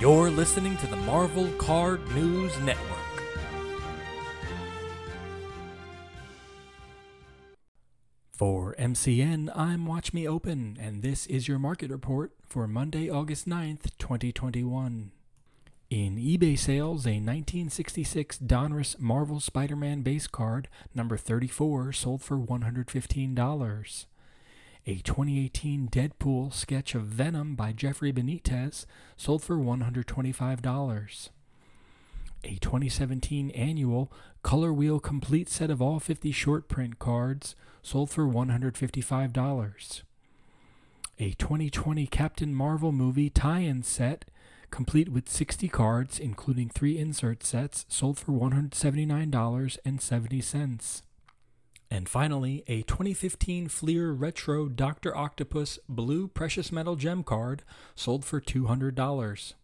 You're listening to the Marvel Card News Network. For MCN, I'm Watch Me Open, and this is your market report for Monday, August 9th, 2021. In eBay sales, a 1966 Donruss Marvel Spider Man base card, number 34, sold for $115. A 2018 Deadpool sketch of Venom by Jeffrey Benitez sold for $125. A 2017 annual Color Wheel complete set of all 50 short print cards sold for $155. A 2020 Captain Marvel movie tie in set, complete with 60 cards, including three insert sets, sold for $179.70. And finally, a 2015 Fleer Retro Dr. Octopus Blue Precious Metal Gem card sold for $200.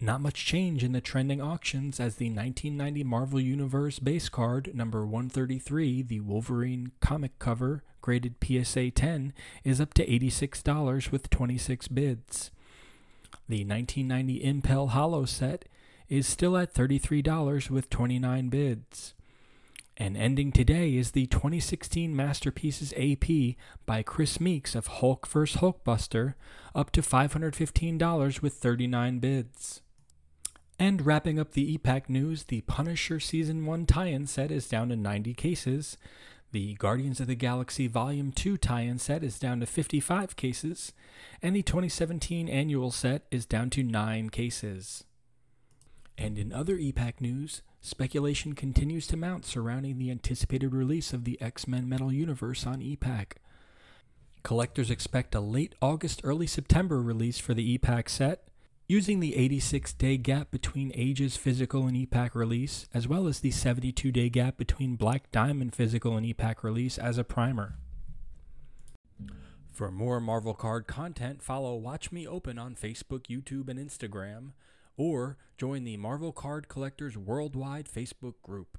Not much change in the trending auctions as the 1990 Marvel Universe base card, number 133, the Wolverine comic cover, graded PSA 10, is up to $86 with 26 bids. The 1990 Impel Holo set is still at $33 with 29 bids. And ending today is the 2016 Masterpieces AP by Chris Meeks of Hulk vs. Hulkbuster, up to $515 with 39 bids. And wrapping up the ePack news, the Punisher Season 1 tie in set is down to 90 cases. The Guardians of the Galaxy Volume 2 tie in set is down to 55 cases. And the 2017 annual set is down to 9 cases. And in other ePack news, speculation continues to mount surrounding the anticipated release of the X Men Metal Universe on ePack. Collectors expect a late August, early September release for the ePack set, using the 86 day gap between Age's physical and ePack release, as well as the 72 day gap between Black Diamond physical and ePack release as a primer. For more Marvel Card content, follow Watch Me Open on Facebook, YouTube, and Instagram or join the Marvel Card Collectors Worldwide Facebook group.